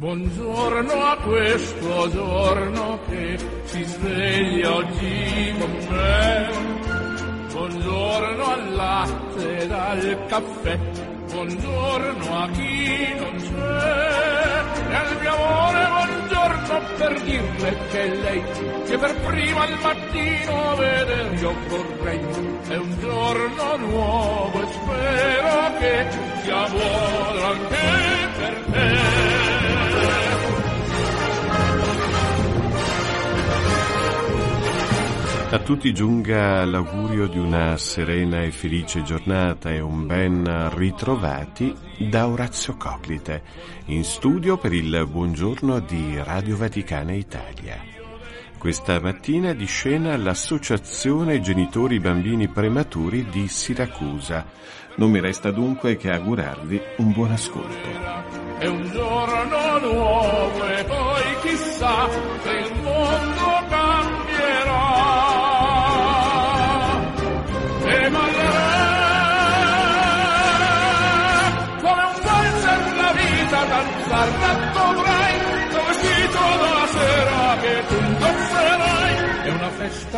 Buongiorno a questo giorno che si sveglia oggi con me. Buongiorno al latte ed al caffè, buongiorno a chi non c'è. E al mio amore buongiorno per dirle che lei, che per prima al mattino vedere io vorrei, è un giorno nuovo e spero che sia buono anche per te. A tutti giunga l'augurio di una serena e felice giornata e un ben ritrovati da Orazio Coclite, in studio per il buongiorno di Radio Vaticana Italia. Questa mattina di scena l'Associazione Genitori Bambini Prematuri di Siracusa. Non mi resta dunque che augurarvi un buon ascolto. È un giorno nuovo e poi chissà se il mondo cambierà. danzar dovrai,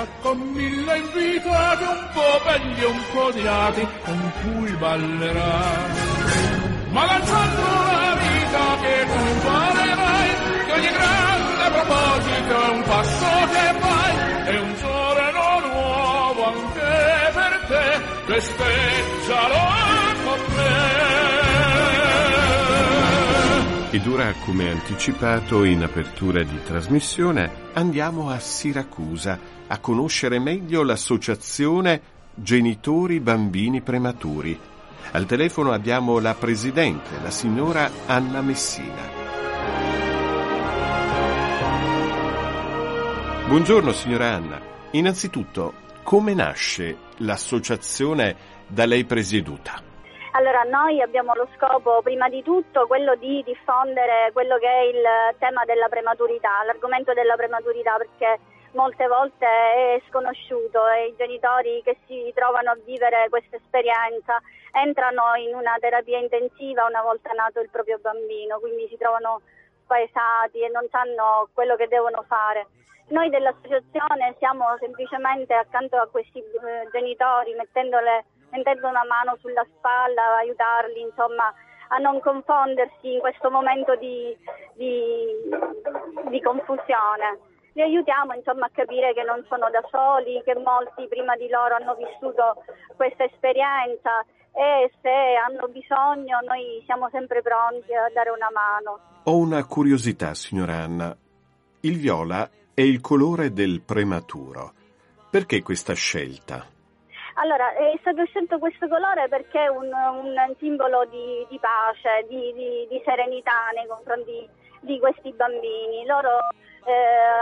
festa con mille invitati, un po' belli e un po' odiati, con cui ballerai. Ma lanciando la vita che tu imparerai, che ogni grande proposito è un passo che fai, è un giorno nuovo anche per te, festeggialo con me. Ed ora, come anticipato in apertura di trasmissione, andiamo a Siracusa a conoscere meglio l'associazione Genitori Bambini Prematuri. Al telefono abbiamo la presidente, la signora Anna Messina. Buongiorno signora Anna. Innanzitutto, come nasce l'associazione da lei presieduta? Allora, noi abbiamo lo scopo, prima di tutto, quello di diffondere quello che è il tema della prematurità, l'argomento della prematurità, perché molte volte è sconosciuto e i genitori che si trovano a vivere questa esperienza entrano in una terapia intensiva una volta nato il proprio bambino, quindi si trovano spaesati e non sanno quello che devono fare. Noi dell'associazione siamo semplicemente accanto a questi eh, genitori mettendole mettendo una mano sulla spalla, aiutarli insomma a non confondersi in questo momento di, di, di confusione. Li aiutiamo insomma, a capire che non sono da soli, che molti prima di loro hanno vissuto questa esperienza e se hanno bisogno noi siamo sempre pronti a dare una mano. Ho una curiosità, signora Anna. Il viola è il colore del prematuro. Perché questa scelta? Allora, è stato scelto questo colore perché è un, un simbolo di, di pace, di, di, di, serenità nei confronti di questi bambini. Loro eh,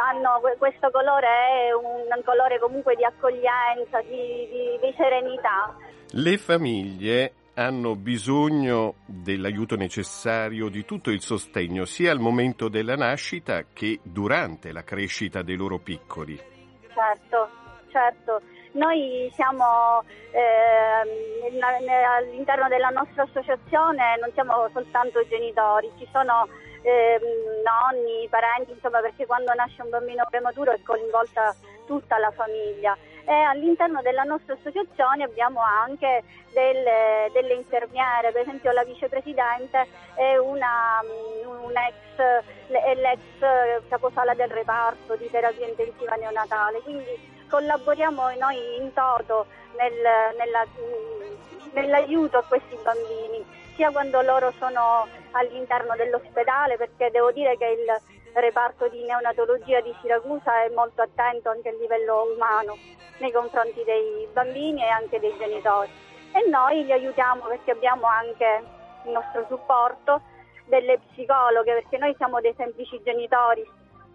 hanno questo colore, è un colore comunque di accoglienza, di serenità. Le famiglie hanno bisogno dell'aiuto necessario, di tutto il sostegno, sia al momento della nascita che durante la crescita dei loro piccoli. Certo, certo. Noi siamo eh, all'interno della nostra associazione, non siamo soltanto genitori, ci sono eh, nonni, parenti, insomma perché quando nasce un bambino prematuro è coinvolta tutta la famiglia. E all'interno della nostra associazione abbiamo anche delle, delle infermiere, per esempio la vicepresidente è una, un ex, l'ex caposala del reparto di terapia intensiva neonatale, quindi collaboriamo noi in toto nel, nella, nell'aiuto a questi bambini, sia quando loro sono all'interno dell'ospedale, perché devo dire che il reparto di neonatologia di Siracusa è molto attento anche a livello umano nei confronti dei bambini e anche dei genitori. E noi li aiutiamo perché abbiamo anche il nostro supporto delle psicologhe, perché noi siamo dei semplici genitori,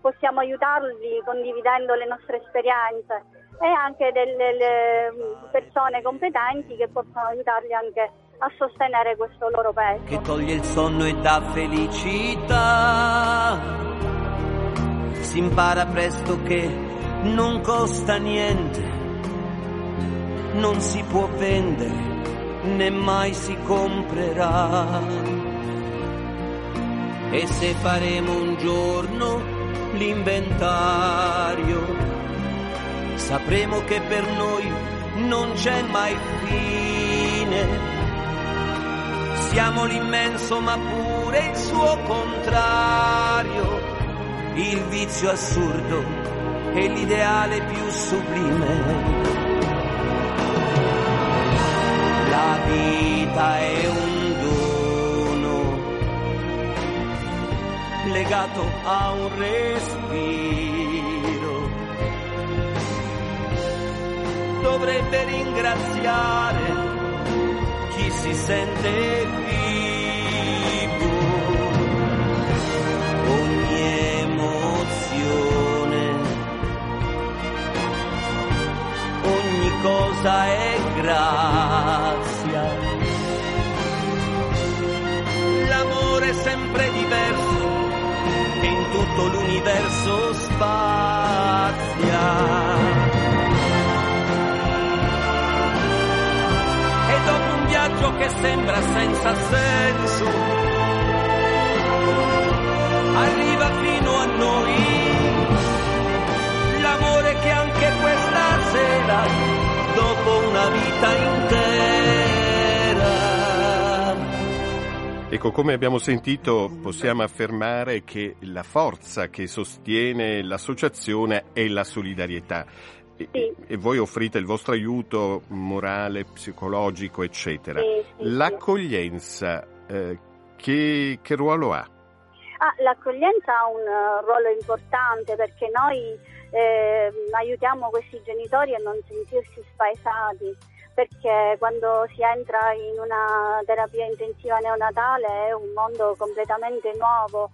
possiamo aiutarli condividendo le nostre esperienze e anche delle persone competenti che possono aiutarli anche a sostenere questo loro peso. Che toglie il sonno e dà felicità. Si impara presto che non costa niente non si può vendere né mai si comprerà. E se faremo un giorno l'inventario, sapremo che per noi non c'è mai fine. Siamo l'immenso ma pure il suo contrario, il vizio assurdo e l'ideale più sublime. La vita è un legato a un respiro. Dovrebbe ringraziare chi si sente vivo. L'universo spazia. E dopo un viaggio che sembra senza senso, arriva fino a noi l'amore che anche questa sera, dopo una vita intera, Ecco, come abbiamo sentito, possiamo affermare che la forza che sostiene l'associazione è la solidarietà. E, Sì. e voi offrite il vostro aiuto morale, psicologico, eccetera. Sì, sì. L'accoglienza, eh, che, che ruolo ha? Ah, l'accoglienza ha un eh, ruolo importante perché noi eh, aiutiamo questi genitori a non sentirsi spaesati, perché quando si entra in una terapia intensiva neonatale è un mondo completamente nuovo,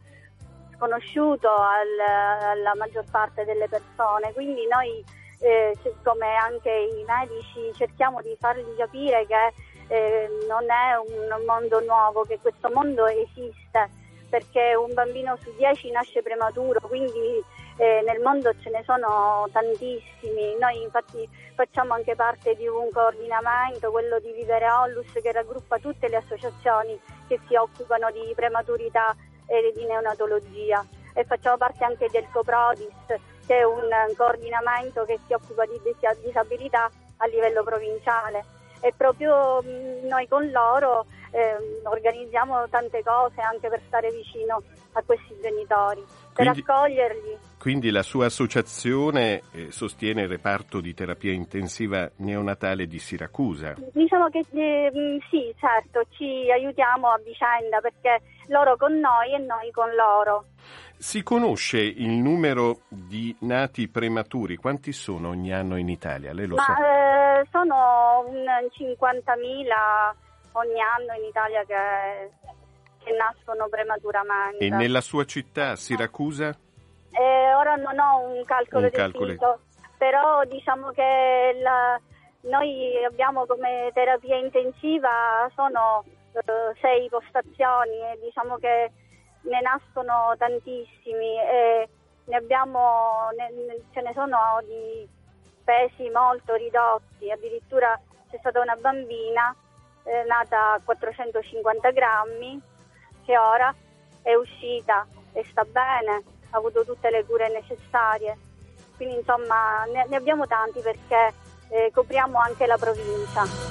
sconosciuto al- alla maggior parte delle persone, quindi noi eh, come anche i medici cerchiamo di fargli capire che eh, non è un mondo nuovo, che questo mondo esiste perché un bambino su dieci nasce prematuro, quindi eh, nel mondo ce ne sono tantissimi. Noi infatti facciamo anche parte di un coordinamento, quello di Vivere Ollus, che raggruppa tutte le associazioni che si occupano di prematurità e di neonatologia e facciamo parte anche del CoProdis, che è un coordinamento che si occupa di dis- disabilità a livello provinciale e proprio mh, noi con loro ehm, organizziamo tante cose anche per stare vicino a questi genitori, per Quindi- accoglierli. Quindi la sua associazione eh, sostiene il reparto di terapia intensiva neonatale di Siracusa. Diciamo che eh, sì, certo, ci aiutiamo a vicenda perché loro con noi e noi con loro. Si conosce il numero di nati prematuri? Quanti sono ogni anno in Italia? Lei lo sa? Ma eh, sono un 50.000 ogni anno in Italia che, che nascono prematuramente. E nella sua città, Siracusa? Eh, ora non ho un calcolo Un calcolo. preciso, però diciamo che la- noi abbiamo come terapia intensiva sono eh, sei postazioni e diciamo che ne nascono tantissimi e ne abbiamo, ne- ce ne sono di pesi molto ridotti, addirittura c'è stata una bambina eh, nata a 450 grammi che ora è uscita e sta bene, ha avuto tutte le cure necessarie. Quindi insomma ne, ne abbiamo tanti perché eh, copriamo anche la provincia.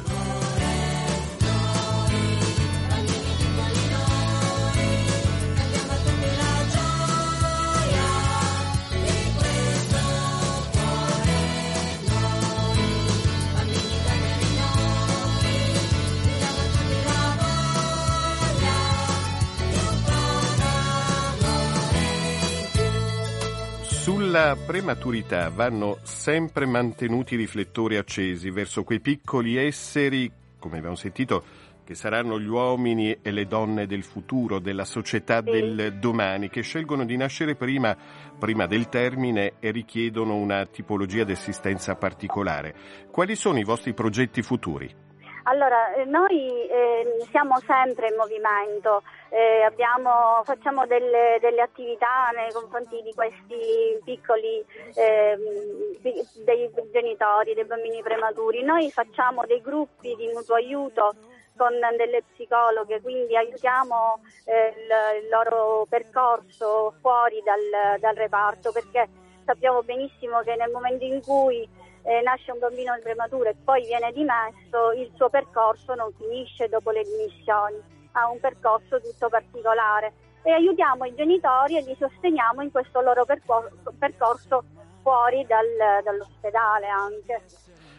Sulla prematurità vanno sempre mantenuti i riflettori accesi verso quei piccoli esseri, come abbiamo sentito, che saranno gli uomini e le donne del futuro, della società del domani, che scelgono di nascere prima, prima del termine e richiedono una tipologia di assistenza particolare. Quali sono i vostri progetti futuri? Allora, eh, noi eh, siamo sempre in movimento, eh, abbiamo, facciamo delle, delle, attività nei confronti di questi piccoli ehm, dei genitori, dei bambini prematuri. Noi facciamo dei gruppi di mutuo aiuto con delle psicologhe, quindi aiutiamo eh, il, il, loro percorso fuori dal, dal reparto perché sappiamo benissimo che nel momento in cui eh, nasce un bambino prematuro e poi viene dimesso, il suo percorso non finisce dopo le dimissioni, ha un percorso tutto particolare e aiutiamo i genitori e li sosteniamo in questo loro percorso, percorso fuori dal, dall'ospedale anche.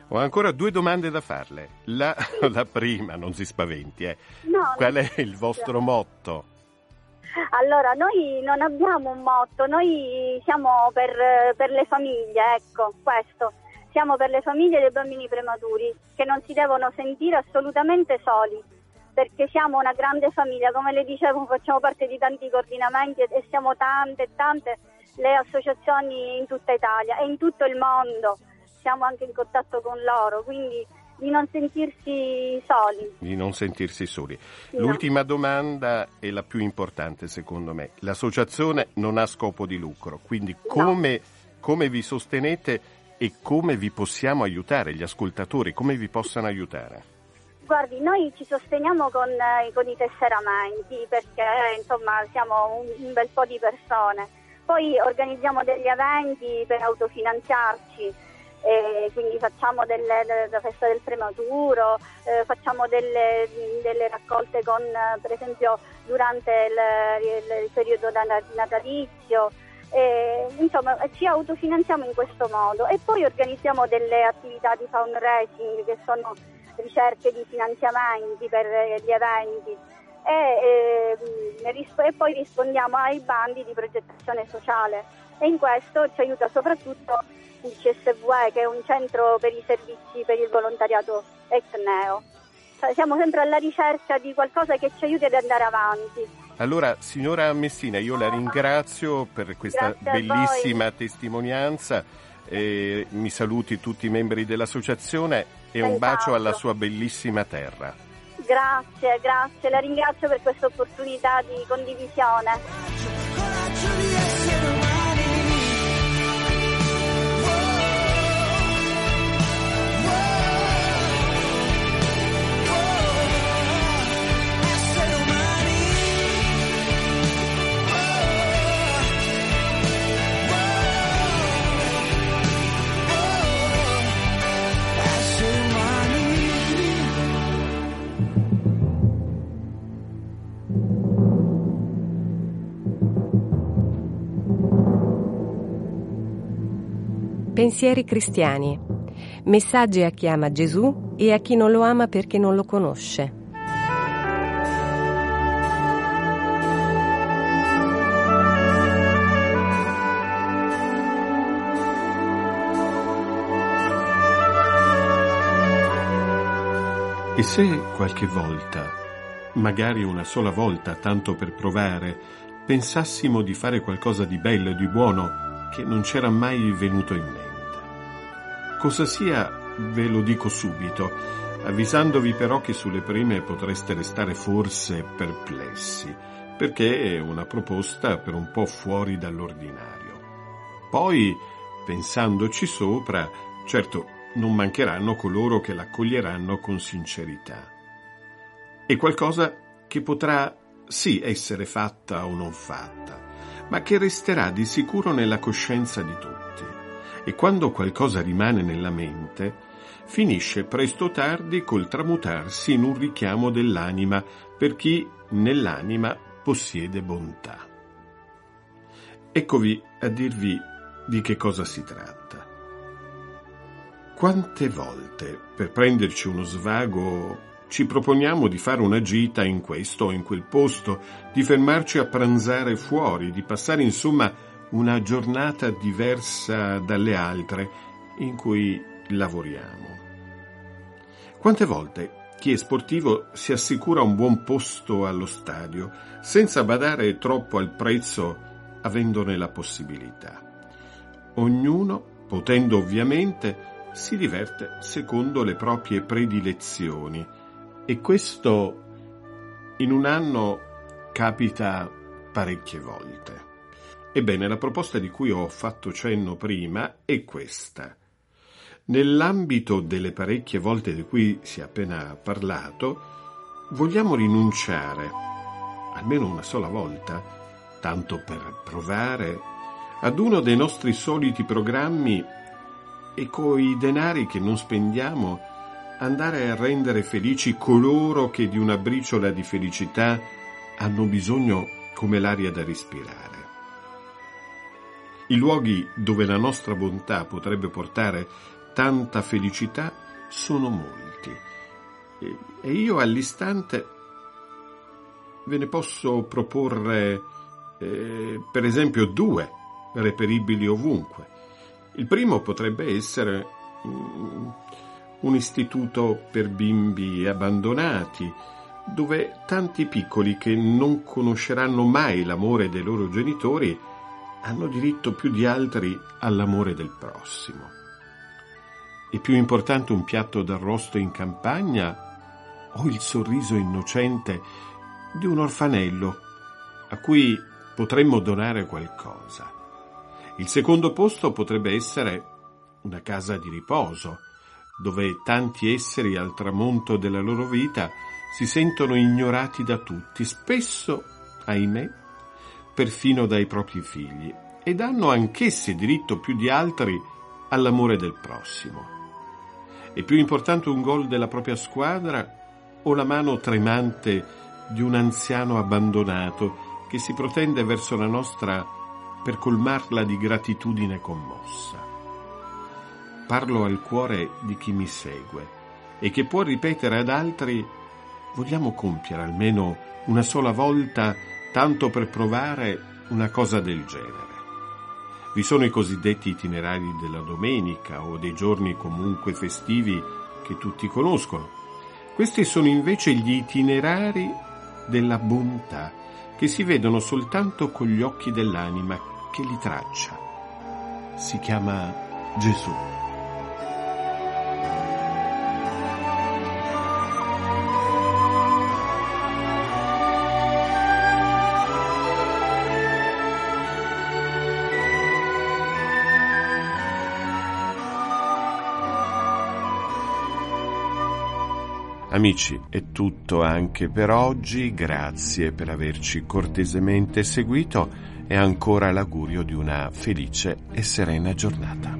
Ho ancora due domande da farle. La, la prima, non si spaventi, eh. no, qual è il vostro motto? Allora, noi non abbiamo un motto, noi siamo per, per le famiglie, ecco, questo siamo per le famiglie dei bambini prematuri che non si devono sentire assolutamente soli perché siamo una grande famiglia, come le dicevo facciamo parte di tanti coordinamenti e siamo tante e tante le associazioni in tutta Italia e in tutto il mondo, siamo anche in contatto con loro, quindi di non sentirsi soli. Di non sentirsi soli. No. L'ultima domanda è la più importante secondo me. L'associazione non ha scopo di lucro, quindi come, no. come vi sostenete e come vi possiamo aiutare, gli ascoltatori, come vi possono aiutare? Guardi, noi ci sosteniamo con, eh, con i tesseramenti perché insomma siamo un, un, bel po' di persone. Poi organizziamo degli eventi per autofinanziarci, eh, quindi facciamo delle, la festa del prematuro, eh, facciamo delle, delle, raccolte con, per esempio durante il, il periodo natalizio. Eh, insomma, ci autofinanziamo in questo modo e poi organizziamo delle attività di fundraising che sono ricerche di finanziamenti per gli eventi e, eh, e poi rispondiamo ai bandi di progettazione sociale e in questo ci aiuta soprattutto il CSVE che è un centro per i servizi per il volontariato ex neo. Cioè, siamo sempre alla ricerca di qualcosa che ci aiuti ad andare avanti. Allora, signora Messina, io la ringrazio per questa bellissima testimonianza. Eh, mi saluti tutti i membri dell'associazione e un bacio alla sua bellissima terra. Grazie, grazie, la ringrazio per questa opportunità di condivisione. Pensieri cristiani. Messaggi a chi ama Gesù e a chi non lo ama perché non lo conosce. E se qualche volta, magari una sola volta, tanto per provare, pensassimo di fare qualcosa di bello e di buono che non c'era mai venuto in mente. Cosa sia ve lo dico subito, avvisandovi però che sulle prime potreste restare forse perplessi, perché è una proposta per un po' fuori dall'ordinario. Poi, pensandoci sopra, certo non mancheranno coloro che l'accoglieranno con sincerità. È qualcosa che potrà sì essere fatta o non fatta, ma che resterà di sicuro nella coscienza di tutti. E quando qualcosa rimane nella mente, finisce presto o tardi col tramutarsi in un richiamo dell'anima per chi nell'anima possiede bontà. Eccovi a dirvi di che cosa si tratta. Quante volte, per prenderci uno svago ci proponiamo di fare una gita in questo o in quel posto, di fermarci a pranzare fuori, di passare insomma una giornata diversa dalle altre in cui lavoriamo. Quante volte chi è sportivo si assicura un buon posto allo stadio, senza badare troppo al prezzo, avendone la possibilità. Ognuno, potendo ovviamente, si diverte secondo le proprie predilezioni e questo in un anno capita parecchie volte. Ebbene, la proposta di cui ho fatto cenno prima è questa. Nell'ambito delle parecchie volte di cui si è appena parlato, vogliamo rinunciare, almeno una sola volta, tanto per provare, ad uno dei nostri soliti programmi e coi denari che non spendiamo andare a rendere felici coloro che di una briciola di felicità hanno bisogno come l'aria da respirare. I luoghi dove la nostra bontà potrebbe portare tanta felicità sono molti e io all'istante ve ne posso proporre eh, per esempio due reperibili ovunque. Il primo potrebbe essere um, un istituto per bimbi abbandonati, dove tanti piccoli che non conosceranno mai l'amore dei loro genitori hanno diritto più di altri all'amore del prossimo. È più importante un piatto d'arrosto in campagna o il sorriso innocente di un orfanello a cui potremmo donare qualcosa. Il secondo posto potrebbe essere una casa di riposo, dove tanti esseri al tramonto della loro vita si sentono ignorati da tutti, spesso, ahimè, perfino dai propri figli, ed hanno anch'essi diritto più di altri all'amore del prossimo. È più importante un gol della propria squadra o la mano tremante di un anziano abbandonato che si protende verso la nostra per colmarla di gratitudine commossa. Parlo al cuore di chi mi segue e che può ripetere ad altri vogliamo compiere almeno una sola volta tanto per provare una cosa del genere. Vi sono i cosiddetti itinerari della domenica o dei giorni comunque festivi che tutti conoscono. Questi sono invece gli itinerari della bontà che si vedono soltanto con gli occhi dell'anima che li traccia. Si chiama Gesù. Amici, è tutto anche per oggi, grazie per averci cortesemente seguito. E ancora l'augurio di una felice e serena giornata.